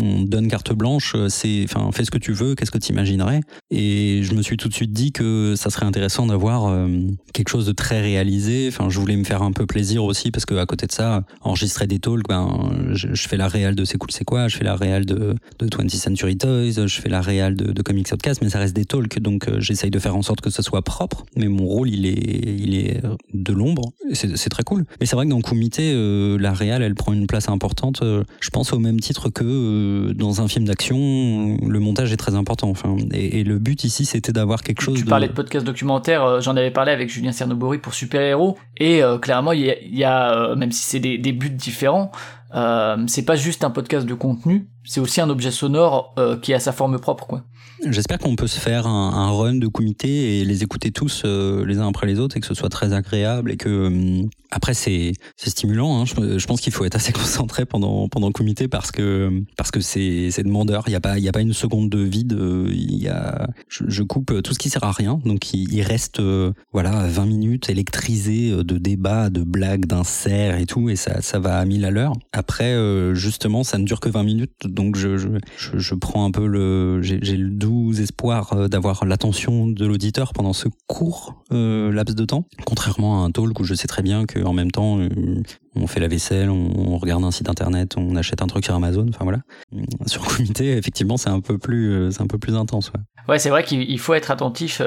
Speaker 5: on donne carte blanche c'est enfin fais ce que tu veux qu'est-ce que tu imaginerais? Et je me suis tout de suite dit que ça serait intéressant d'avoir quelque chose de très réalisé enfin je voulais me faire un peu plaisir aussi parce que à côté de ça enregistrer des talks ben je, je fais la réal de c'est cool c'est quoi je fais la réal de, de 20th Century Toys je fais la réal de, de Comics Outcast mais ça reste des talks donc euh, j'essaye de faire en sorte que ça soit propre mais mon rôle il est il est de l'ombre c'est très cool. Mais c'est vrai que dans Comité euh, la réal elle prend une place importante euh, je pense au même titre que euh, dans un film d'action le montage est très important enfin et, et le but ici c'était d'avoir quelque chose
Speaker 4: tu
Speaker 5: de...
Speaker 4: parlais de podcast documentaire j'en avais parlé avec Julien Cernobori pour Super Héros et euh, clairement il y a, euh, même si c'est des, des, buts différents euh, c'est pas juste un podcast de contenu c'est aussi un objet sonore qui a sa forme propre quoi
Speaker 5: J'espère qu'on peut se faire un, un, run de comité et les écouter tous euh, les uns après les autres et que ce soit très agréable et que euh, après c'est stimulant. Hein. Je, pense qu'il faut être assez concentré pendant pendant le comité parce que parce que c'est demandeur. Il y a pas il y a pas une seconde de vide. Il y a je, coupe tout ce qui sert à rien. Donc il, reste euh, voilà 20 minutes électrisées de débats, de blagues, d'inserts et tout et ça ça va à mille à l'heure. Après justement ça ne dure que 20 minutes donc je, je, je, prends un peu le, j'ai le doux espoir euh, d'avoir l'attention de l'auditeur pendant ce court euh, laps de temps, contrairement à un talk où je sais très bien qu'en même temps euh, on fait la vaisselle, on, regarde un site internet, on achète un truc sur Amazon, enfin voilà. Sur comité, effectivement, c'est un peu plus, c'est un peu plus intense. Ouais.
Speaker 4: C'est vrai qu'il il faut être attentif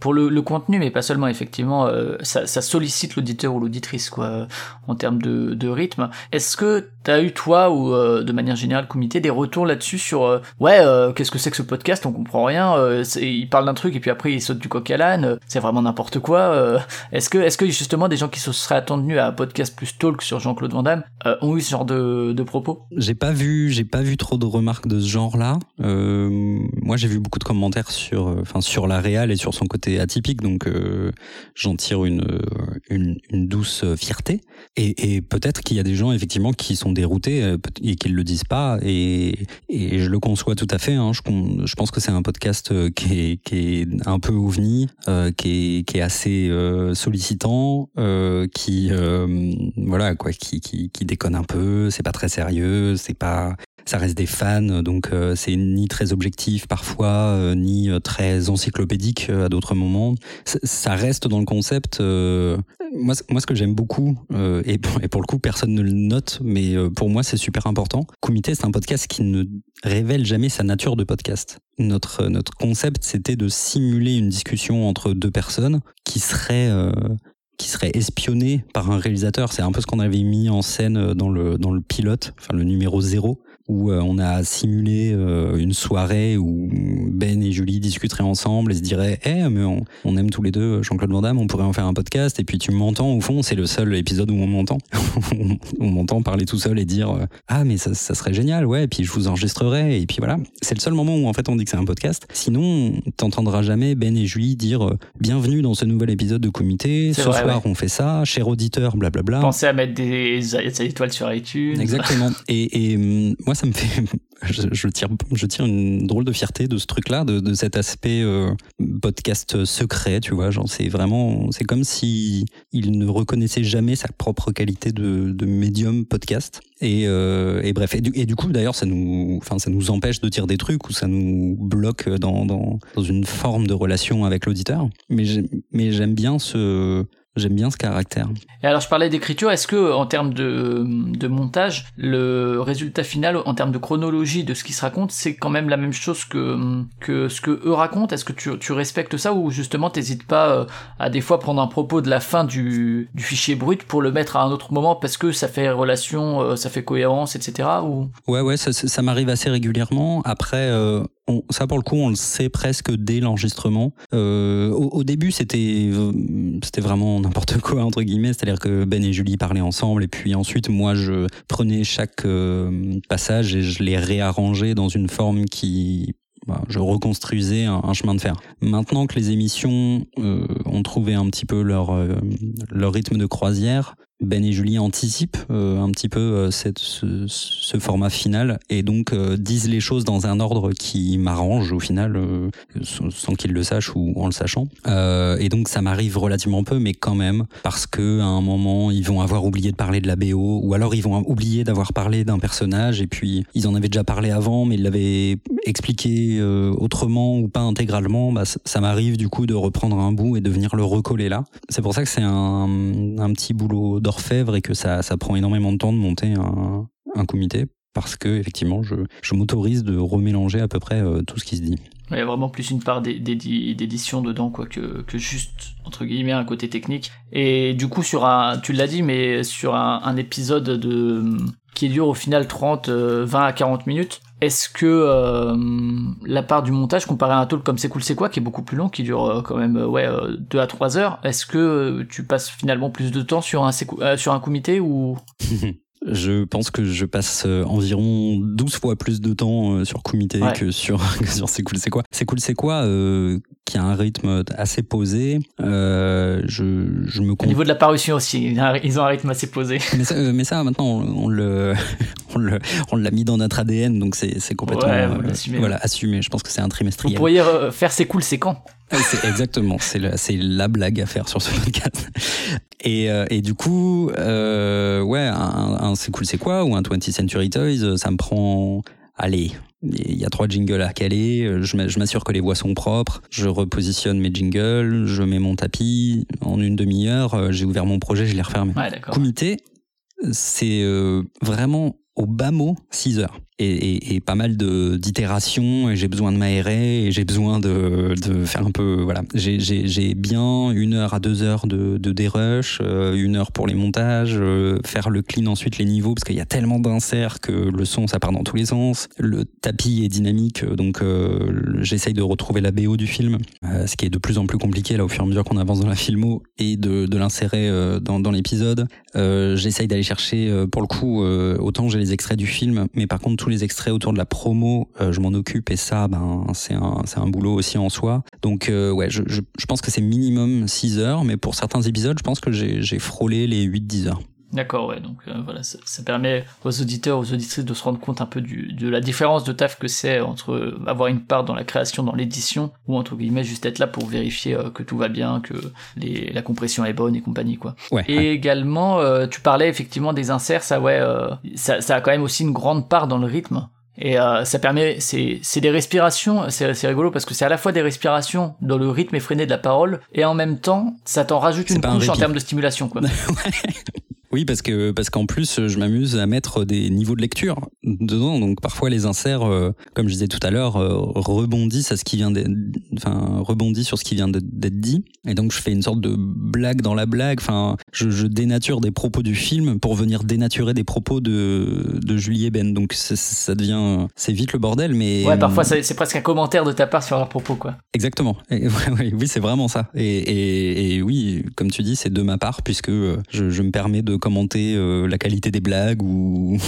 Speaker 4: pour le, contenu, mais pas seulement. Effectivement, ça, sollicite l'auditeur ou l'auditrice, quoi, en termes de, de rythme. Est-ce que t'as eu toi ou euh, de manière générale comité des retours là-dessus sur euh, ouais, euh, qu'est-ce que c'est que ce podcast? On comprend rien. il parle d'un truc et puis après il saute du coq à l'âne. C'est vraiment n'importe quoi. Est-ce que, est-ce que justement des gens qui se seraient attendus à un podcast plus talk sur Jean-Claude Van Damme ont eu ce genre de, de propos?
Speaker 5: J'ai pas vu, j'ai pas vu trop de remarques de ce genre-là. Euh, moi, j'ai vu beaucoup de commentaires sur, enfin, sur la réal et sur son côté atypique, donc j'en tire une, une, douce fierté. Et peut-être qu'il y a des gens effectivement qui sont déroutés euh, et qui le disent pas, et, et je le conçois tout à fait. Hein. Je, je pense que c'est un podcast euh, qui est, qui est un peu ovni, euh, qui est, qui est assez euh, sollicitant, euh, qui, euh, voilà quoi, qui, qui déconne un peu. C'est pas très sérieux, c'est pas ça reste des fans, donc euh, c'est ni très objectif parfois, euh, ni euh, très encyclopédique à d'autres moments. Ça, reste dans le concept. moi, moi, ce que j'aime beaucoup, et, pour, le coup, personne ne le note, mais pour moi, c'est super important. Comité, c'est un podcast qui ne révèle jamais sa nature de podcast. Notre, notre concept, c'était de simuler une discussion entre deux personnes qui seraient... euh, qui serait espionné par un réalisateur. C'est un peu ce qu'on avait mis en scène dans le, dans le pilote, enfin le numéro zéro, où euh, on a simulé euh, une soirée où Ben et Julie discuteraient ensemble et se diraient Eh, mais on, on aime tous les deux Jean-Claude Van Damme, on pourrait en faire un podcast. Et puis tu m'entends, au fond, c'est le seul épisode où on m'entend. on m'entend parler tout seul et dire euh, Ah, mais ça, ça serait génial, ouais, et puis je vous enregistrerai. Et puis voilà. C'est le seul moment où en fait on dit que c'est un podcast. Sinon, t'entendras jamais Ben et Julie dire Bienvenue dans ce nouvel épisode de comité. Ce
Speaker 4: vrai,
Speaker 5: soir, on fait ça. Cher auditeur, blablabla.
Speaker 4: Pensez à mettre des, des étoiles sur iTunes.
Speaker 5: Exactement. Et, et hum, moi, ça me fait, je, tire, je tire une drôle de fierté de ce truc-là, de, cet aspect euh, podcast secret, tu vois. Genre, c'est vraiment, c'est comme si il ne reconnaissait jamais sa propre qualité de, médium podcast. Et, euh, bref, et du, coup, d'ailleurs, ça nous, enfin, ça nous empêche de dire des trucs ou ça nous bloque dans, dans, dans une forme de relation avec l'auditeur. Mais j'aime bien ce, j'aime bien ce caractère.
Speaker 4: Et alors je parlais d'écriture, est-ce que en termes de, de montage, le résultat final en termes de chronologie de ce qui se raconte, c'est quand même la même chose que, que ce que eux racontent? Est-ce que tu, tu respectes ça ou justement t'hésites pas euh, à des fois prendre un propos de la fin du, du fichier brut pour le mettre à un autre moment parce que ça fait relation, euh, ça fait cohérence, etc. Ou...
Speaker 5: Ouais, ouais, ça, ça- ça m'arrive assez régulièrement. Après, euh, on- ça pour le coup, on le sait presque dès l'enregistrement. Euh, au, au début, c'était c'était vraiment n'importe quoi entre guillemets, c'est-à-dire que Ben et Julie parlaient ensemble, et puis ensuite, moi, je prenais chaque euh, passage et je les réarrangeais dans une forme qui bah, je reconstruisais un, un chemin de fer. Maintenant que les émissions euh, ont trouvé un petit peu leur euh, leur rythme de croisière, Ben et Julie anticipent euh, un petit peu euh, ce, ce format final et donc euh, disent les choses dans un ordre qui m'arrange au final, euh, sans, qu'ils le sachent ou en le sachant. Euh, et donc ça m'arrive relativement peu, mais quand même, parce que à un moment ils vont avoir oublié de parler de la BO, ou alors ils vont oublier d'avoir parlé d'un personnage, et puis ils en avaient déjà parlé avant, mais ils l'avaient expliqué euh, autrement ou pas intégralement. Bah, ça ça m'arrive du coup de reprendre un bout et de venir le recoller là. C'est pour ça que c'est un, un petit boulot d'orfèvre et que ça, ça prend énormément de temps de monter un, un comité parce que effectivement je, je m'autorise de remélanger à peu près euh, tout ce qui se dit.
Speaker 4: Il y a vraiment plus une part d'é- d'édi- d'édition dedans quoi que, juste entre guillemets un côté technique. Et du coup sur un, tu l'as dit, mais sur un, un épisode de qui dure au final 30, euh, 20 à 40 minutes. Est-ce que euh, la part du montage comparé à un talk comme C'est cool c'est quoi qui est beaucoup plus long, qui dure euh, quand même euh, ouais 2 à 3 heures, est-ce que tu passes finalement plus de temps sur un sur un comité ou?
Speaker 5: Je pense que je passe euh, environ 12 fois plus de temps euh, sur comité
Speaker 4: Ouais.
Speaker 5: que sur, que sur C'est cool, c'est quoi C'est cool, c'est quoi euh, Qui a un rythme assez posé. Euh, je, je me
Speaker 4: au
Speaker 5: compte.
Speaker 4: niveau de la parution aussi, ils ont un- rythme assez posé.
Speaker 5: Mais ça, euh, mais ça, maintenant, on, on le, on l'a mis dans notre ADN, donc c'est, c'est complètement,
Speaker 4: Ouais, vous
Speaker 5: voilà, assumé. Je pense que c'est un
Speaker 4: Vous
Speaker 5: trimestriel.
Speaker 4: pourriez euh, faire C'est cool c'est quand?
Speaker 5: C'est exactement, c'est la, blague à faire sur ce podcast. Et, euh, et du coup, euh, ouais, un, un c'est cool, c'est quoi ou un 20th Century Toys, euh, ça me prend allez, il y a trois jingles à caler, je m'assure que les voix sont propres, je repositionne mes jingles, je mets mon tapis, en une demi-heure, j'ai ouvert mon projet, je l'ai refermé.
Speaker 4: Ouais, d'accord.
Speaker 5: Comité, c'est euh, vraiment au bas mot 6 heures et, pas mal d'itérations et j'ai besoin de m'aérer et j'ai besoin de, de, faire un peu voilà. J'ai bien une heure à deux heures de, de dérush euh, une heure pour les montages euh, faire le clean ensuite les niveaux parce qu'il y a tellement d'inserts que le son ça part dans tous les sens. Le tapis est dynamique donc euh, j'essaye de retrouver la BO du film ce qui est de plus en plus compliqué là au fur et à mesure qu'on avance dans la filmo et de, de l'insérer dans, dans l'épisode. J'essaye d'aller chercher pour le coup autant j'ai les extraits du film mais par contre tous les extraits autour de la promo, euh, je m'en occupe et ça, ben, c'est un, un boulot aussi en soi. Donc, euh, ouais, je, je, je, pense que c'est minimum 6 heures, mais pour certains épisodes, je pense que j'ai frôlé les 8-10 heures.
Speaker 4: D'accord, ouais. Donc euh, voilà, ça, ça, permet aux auditeurs, aux auditrices de se rendre compte un peu du, de la différence de taf que c'est entre avoir une part dans la création, dans l'édition, ou entre guillemets juste être là pour vérifier euh, que tout va bien, que les, la compression est bonne et compagnie, quoi.
Speaker 5: Ouais,
Speaker 4: et
Speaker 5: ouais.
Speaker 4: également, euh, tu parlais effectivement des inserts, ça, ouais, ça, ça a quand même aussi une grande part dans le rythme. Et euh, ça permet, c'est, c'est des respirations, c'est, c'est rigolo parce que c'est à la fois des respirations dans le rythme effréné de la parole, et en même temps, ça t'en rajoute une couche en termes de stimulation, quoi.
Speaker 5: Oui, parce que parce qu'en plus, je m'amuse à mettre des niveaux de lecture dedans. Donc parfois, les inserts, euh, comme je disais tout à l'heure, euh, rebondissent à ce qui vient enfin rebondissent sur ce qui vient d'être dit. Et donc, je fais une sorte de blague dans la blague. Enfin, je, je dénature des propos du film pour venir dénaturer des propos de de Julie Eben. Donc ça devient, c'est vite le bordel. Mais
Speaker 4: ouais, parfois c'est presque un commentaire de ta part sur leurs propos, quoi.
Speaker 5: Exactement. Et, ouais, oui, c'est vraiment ça. Et, et, et, oui, comme tu dis, c'est de ma part puisque je, je me permets de commenter euh, la qualité des blagues ou,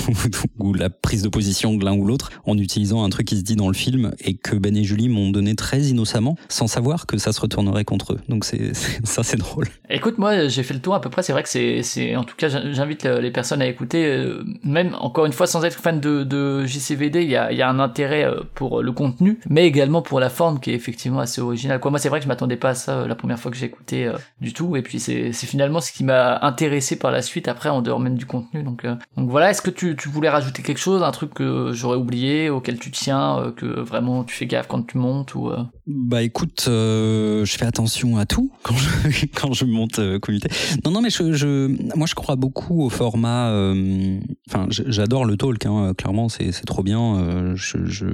Speaker 5: la prise de position de l'un ou l'autre en utilisant un truc qui se dit dans le film et que Ben et Julie m'ont donné très innocemment sans savoir que ça se retournerait contre eux. Donc c'est ça c'est drôle.
Speaker 4: Écoute, moi j'ai fait le tour à peu près. C'est vrai que c'est en tout cas j'invite les personnes à écouter. Euh, même encore une fois sans être fan de, de JCVD, il y a, y a un intérêt euh, pour le contenu, mais également pour la forme qui est effectivement assez originale. Quoi, moi c'est vrai que je m'attendais pas à ça la première fois que j'ai écouté du tout. Et puis c'est finalement ce qui m'a intéressé par la suite après en dehors même du contenu. Donc, euh, donc voilà, est-ce que tu, tu, voulais rajouter quelque chose, un truc que j'aurais oublié, auquel tu tiens, euh, que vraiment tu fais gaffe quand tu montes ou euh...
Speaker 5: Bah écoute, je fais attention à tout quand je, quand je monte comité. Non non mais je, je, moi je crois beaucoup au format. Enfin j'adore le talk, hein, clairement c'est trop bien. je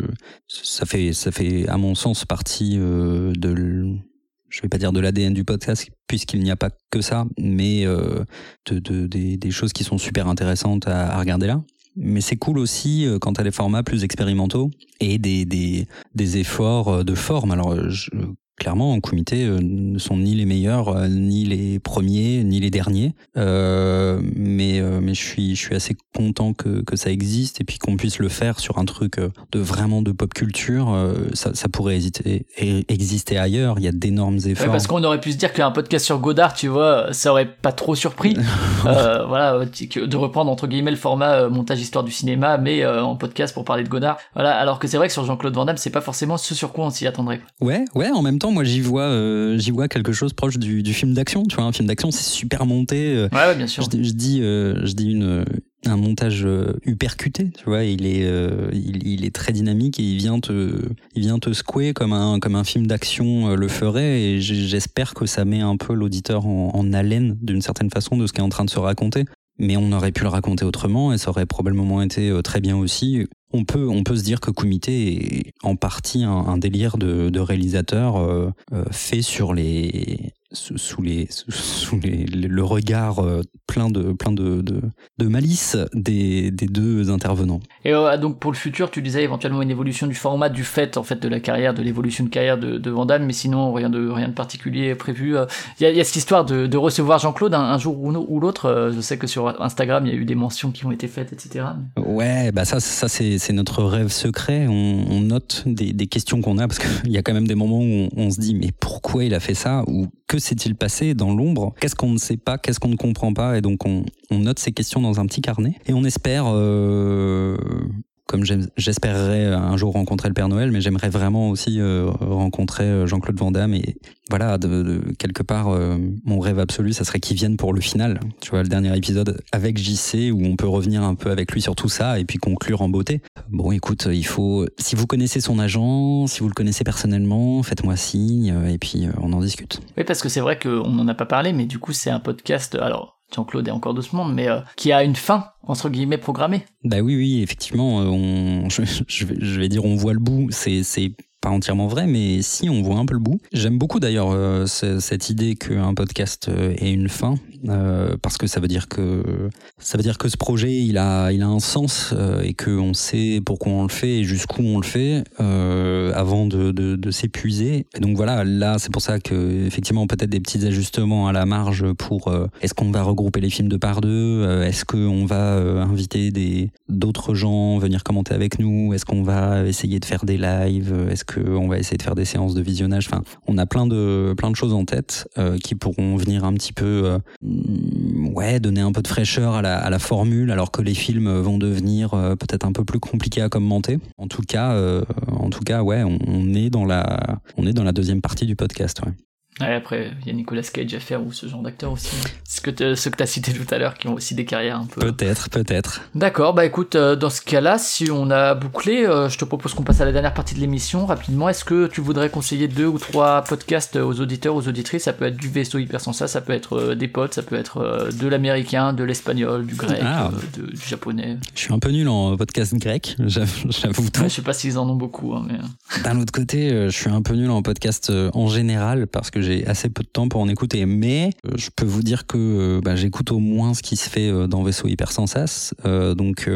Speaker 5: ça fait ça fait à mon sens partie de je vais pas dire de l'ADN du podcast puisqu'il n'y a pas que ça, mais euh, de, de, des, des, choses qui sont super intéressantes à, à regarder là. Mais c'est cool aussi euh, quand tu as des formats plus expérimentaux et des, des, des efforts de forme. Alors, je, clairement, en comité, euh, ne sont ni les meilleurs, euh, ni les premiers, ni les derniers. Euh, mais mais je suis je suis assez content que, que ça existe et puis qu'on puisse le faire sur un truc de vraiment de pop culture. ça, ça pourrait hésiter, exister ailleurs. Il y a d'énormes efforts. Ouais,
Speaker 4: parce qu'on aurait pu se dire qu'un podcast sur Godard, tu vois, ça aurait pas trop surpris. voilà, de reprendre entre guillemets le format montage histoire du cinéma, mais en podcast pour parler de Godard. Voilà, alors que c'est vrai que sur Jean-Claude Van Damme, c'est pas forcément ce sur quoi on s'y attendrait.
Speaker 5: Ouais, ouais. En même temps moi j'y vois, euh, j'y vois quelque chose proche du, du film d'action. Tu vois, un film d'action, c'est super monté.
Speaker 4: Euh, ouais, ouais, bien sûr.
Speaker 5: Je, je dis, euh, je dis une un montage hypercuté, tu vois, il est il, il, est très dynamique et il vient te il vient te secouer comme un comme un film d'action le ferait et j'espère que ça met un peu l'auditeur en, en haleine d'une certaine façon de ce qui est en train de se raconter mais on aurait pu le raconter autrement et ça aurait probablement été très bien aussi. On peut, on peut se dire que Kumité est en partie un, délire de, réalisateur euh, euh, fait sur les sous les sous les, le regard plein de plein de, de, de malice des, des deux intervenants.
Speaker 4: Et euh, donc pour le futur, tu disais éventuellement une évolution du format du fait en fait de la carrière, de l'évolution de carrière de, de Van Damme, mais sinon rien de rien de particulier prévu. Il y a, y a cette histoire de, de recevoir Jean-Claude un, un, jour ou, l'autre. Je sais que sur Instagram il y a eu des mentions qui ont été faites, etc.
Speaker 5: Ouais, bah ça ça c'est c'est notre rêve secret. On, on note des, des questions qu'on a parce qu'il y a quand même des moments où on, on se dit mais pourquoi il a fait ça? Ou que s'est-il passé dans l'ombre? Qu'est-ce qu'on ne sait pas? Qu'est-ce qu'on ne comprend pas? Et donc on, note ces questions dans un petit carnet et on espère euh, comme j'espérerais un jour rencontrer le Père Noël, mais j'aimerais vraiment aussi rencontrer Jean-Claude Van Damme et voilà, quelque part, mon rêve absolu, ça serait qu'il vienne pour le final. Tu vois, le dernier épisode avec JC où on peut revenir un peu avec lui sur tout ça et puis conclure en beauté. Bon, écoute, il faut, si vous connaissez son agent, si vous le connaissez personnellement, faites-moi signe et puis on en discute.
Speaker 4: Oui, parce que c'est vrai qu'on n'en a pas parlé, mais du coup, c'est un podcast. Alors, Jean-Claude est encore de ce monde, mais euh, qui a une fin, entre guillemets, programmée.
Speaker 5: Bah oui, oui, effectivement, euh, on, je, je, vais, je, vais, dire on voit le bout, c'est pas entièrement vrai, mais si on voit un peu le bout. J'aime beaucoup d'ailleurs euh, cette idée qu'un podcast euh, ait une fin, euh, parce que ça veut dire que ça veut dire que ce projet il a il a un sens et qu'on sait pourquoi on le fait et jusqu'où on le fait avant de, de, de s'épuiser. Donc voilà, là c'est pour ça que effectivement peut-être des petits ajustements à la marge pour est-ce qu'on va regrouper les films de par deux, est-ce qu'on va inviter des d'autres gens venir commenter avec nous, est-ce qu'on va essayer de faire des lives, est-ce qu'on va essayer de faire des séances de visionnage. Enfin, on a plein de plein de choses en tête euh, qui pourront venir un petit peu, euh, ouais, donner un peu de fraîcheur à la, formule, alors que les films vont devenir euh, peut-être un peu plus compliqués à commenter. En tout cas, en tout cas, ouais, on, est dans la on est dans la deuxième partie du podcast. Ouais,
Speaker 4: après, il y a Nicolas Cage à faire ou ce genre d'acteur aussi. Ce que tu as cités tout à l'heure qui ont aussi des carrières un peu.
Speaker 5: Peut-être, peut-être.
Speaker 4: D'accord, bah écoute, euh, dans ce cas-là, si on a bouclé, euh, je te propose qu'on passe à la dernière partie de l'émission rapidement. Est-ce que tu voudrais conseiller deux ou trois podcasts aux auditeurs, aux auditrices? Ça peut être du vaisseau hypersensa, ça peut être euh, des potes, ça peut être de l'américain, de l'espagnol, du grec, ah. du japonais.
Speaker 5: Je suis un peu nul en podcast grec, j'avoue tout.
Speaker 4: je sais pas s'ils en ont beaucoup, hein, mais.
Speaker 5: D'un autre côté, je suis un peu nul en podcast en général parce que j'ai assez peu de temps pour en écouter, mais euh, je peux vous dire que euh, bah, j'écoute au moins ce qui se fait euh, dans Vaisseau Hypersensas. donc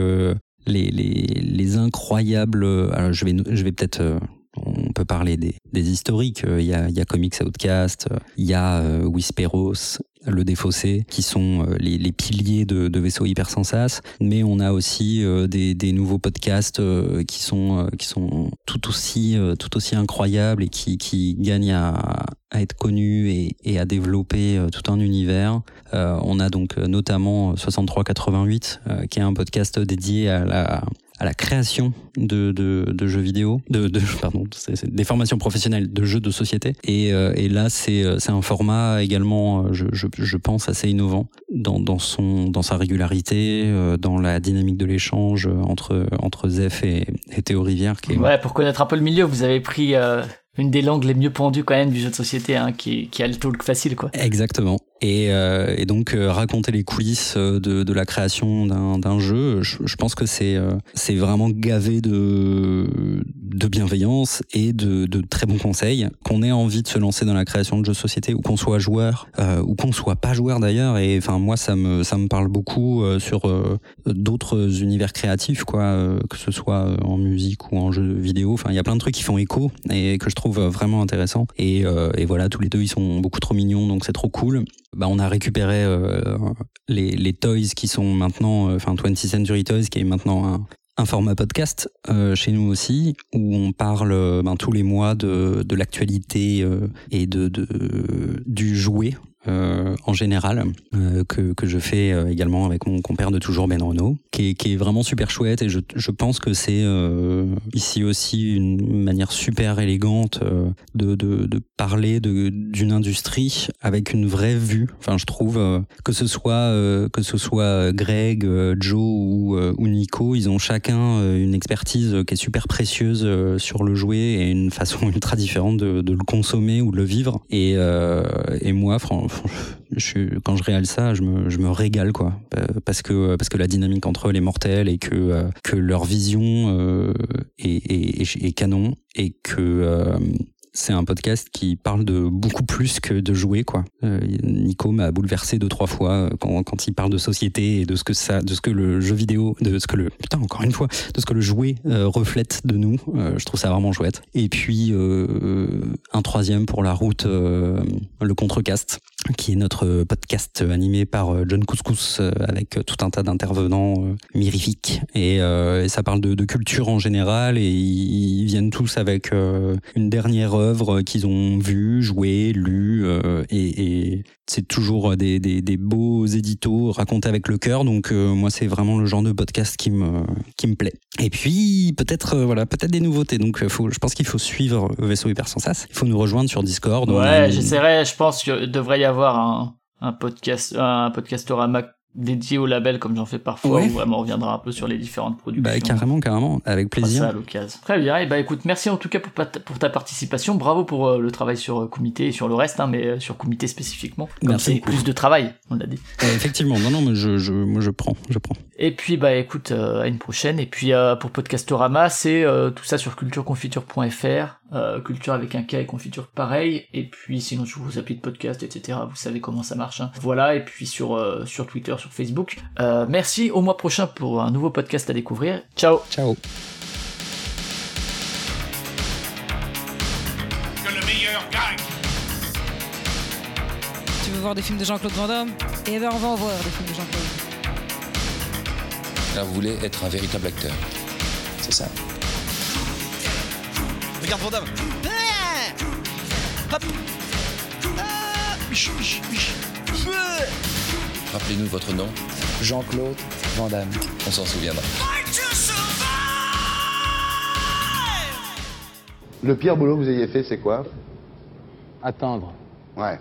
Speaker 5: les, les, les, incroyables. Je vais, je vais peut-être. on peut parler des, des historiques. Il y a, il y a Comics Outcast, il y a Whisperos, le défaussé, qui sont euh, les, les piliers de, de vaisseaux hypersensas. Mais on a aussi euh, des, des, nouveaux podcasts euh, qui sont qui sont tout aussi tout aussi incroyables et qui, qui gagnent à, à être connus et, et, à développer tout un univers. on a donc notamment 6388, qui est un podcast dédié à la à la création de, de, de jeux vidéo, de, de pardon, des formations professionnelles de jeux de société. Et, euh, et là, c'est euh, c'est un format également, euh, je, je, je, pense, assez innovant dans, dans, son, dans sa régularité, dans la dynamique de l'échange entre, entre Zef et, et Théo Rivière.
Speaker 4: Qui est... Ouais, pour connaître un peu le milieu, vous avez pris une des langues les mieux pendues quand même du jeu de société, hein, qui, qui a le talk facile, quoi.
Speaker 5: Exactement. Et, euh, et donc euh, raconter les coulisses euh, de, de la création d'un jeu, je, je, pense que c'est euh, c'est vraiment gavé de, de bienveillance et de, de très bons conseils. Qu'on ait envie de se lancer dans la création de jeux de société ou qu'on soit joueur ou qu'on soit pas joueur d'ailleurs. Et enfin moi ça me ça me parle beaucoup sur d'autres univers créatifs quoi, que ce soit en musique ou en jeu vidéo. Enfin il y a plein de trucs qui font écho et que je trouve vraiment intéressant. Et, et voilà tous les deux ils sont beaucoup trop mignons donc c'est trop cool bah, on a récupéré euh, les, les, toys qui sont maintenant, euh, enfin 20th Century Toys qui est maintenant un, un format podcast euh, chez nous aussi où on parle ben, tous les mois de, de l'actualité et de, de, du jouet euh, en général, euh, que, que je fais euh, également avec mon compère de toujours Ben Renault, qui est, qui est vraiment super chouette et je, je pense que c'est euh, ici aussi une manière super élégante euh, de, de, de parler d'une industrie avec une vraie vue. Enfin, je trouve que ce soit que ce soit Greg, Joe ou, ou Nico, ils ont chacun une expertise qui est super précieuse sur le jouet et une façon ultra différente de, de le consommer ou de le vivre. Et, et moi, franchement je, quand je réalise ça, je me, je me régale quoi, euh, parce que parce que la dynamique entre eux est mortelle et que euh, que leur vision euh, est, est, est, canon et que c'est un podcast qui parle de beaucoup plus que de jouer quoi. Nico m'a bouleversé deux trois fois quand, quand il parle de société et de ce que ça, de ce que le jeu vidéo, de ce que le putain encore une fois, de ce que le jouet reflète de nous. Je trouve ça vraiment chouette. Et puis un troisième pour la route, le Contrecast, qui est notre podcast animé par John Couscous avec tout un tas d'intervenants mirifiques. Et, ça parle de, culture en général et ils, viennent tous avec une dernière œuvres qu'ils ont lues euh, et, et, c'est toujours des, des, des, beaux éditos racontés avec le cœur. Donc moi, c'est vraiment le genre de podcast qui me qui me plaît. Et puis peut-être voilà, peut-être des nouveautés. Donc faut, je pense qu'il faut suivre Vaisseau Hyper. Il faut nous rejoindre sur Discord.
Speaker 4: Ouais, j'essaierai. Je pense qu'il devrait y avoir un, un podcast, un podcastorama dédié au label comme j'en fais parfois où vraiment on reviendra un peu sur les différentes productions.
Speaker 5: Bah, carrément, carrément, avec plaisir.
Speaker 4: Ça à l'occasion. Très bien, et bah écoute, merci en tout cas pour, pour ta participation, bravo pour euh, le travail sur euh, Comité et sur le reste, hein, mais euh, sur Comité spécifiquement.
Speaker 5: merci.
Speaker 4: plus de travail, on l'a dit.
Speaker 5: effectivement, non, non, mais je, je, moi je prends, je prends.
Speaker 4: Et puis bah écoute, à une prochaine. Et puis pour Podcastorama, c'est tout ça sur cultureconfiture.fr, culture avec un K et confiture pareil. Et puis sinon je vous applis de podcast, etc. Vous savez comment ça marche. Hein. Voilà, et puis sur, sur Twitter, sur Facebook. Euh, merci, au mois prochain pour un nouveau podcast à découvrir. Ciao
Speaker 5: Ciao
Speaker 6: Que le meilleur gagne
Speaker 7: Tu veux voir des films de Jean-Claude Van Damme? Eh ben on va en voir des films de Jean-Claude.
Speaker 8: Là, vous voulez être un véritable acteur. C'est ça.
Speaker 9: Regarde Van Damme Hop
Speaker 8: Rappelez-nous votre nom.
Speaker 10: Jean-Claude Van Damme.
Speaker 8: On s'en souviendra.
Speaker 11: Le pire boulot que vous ayez fait, c'est quoi?
Speaker 10: Attendre.
Speaker 11: Ouais.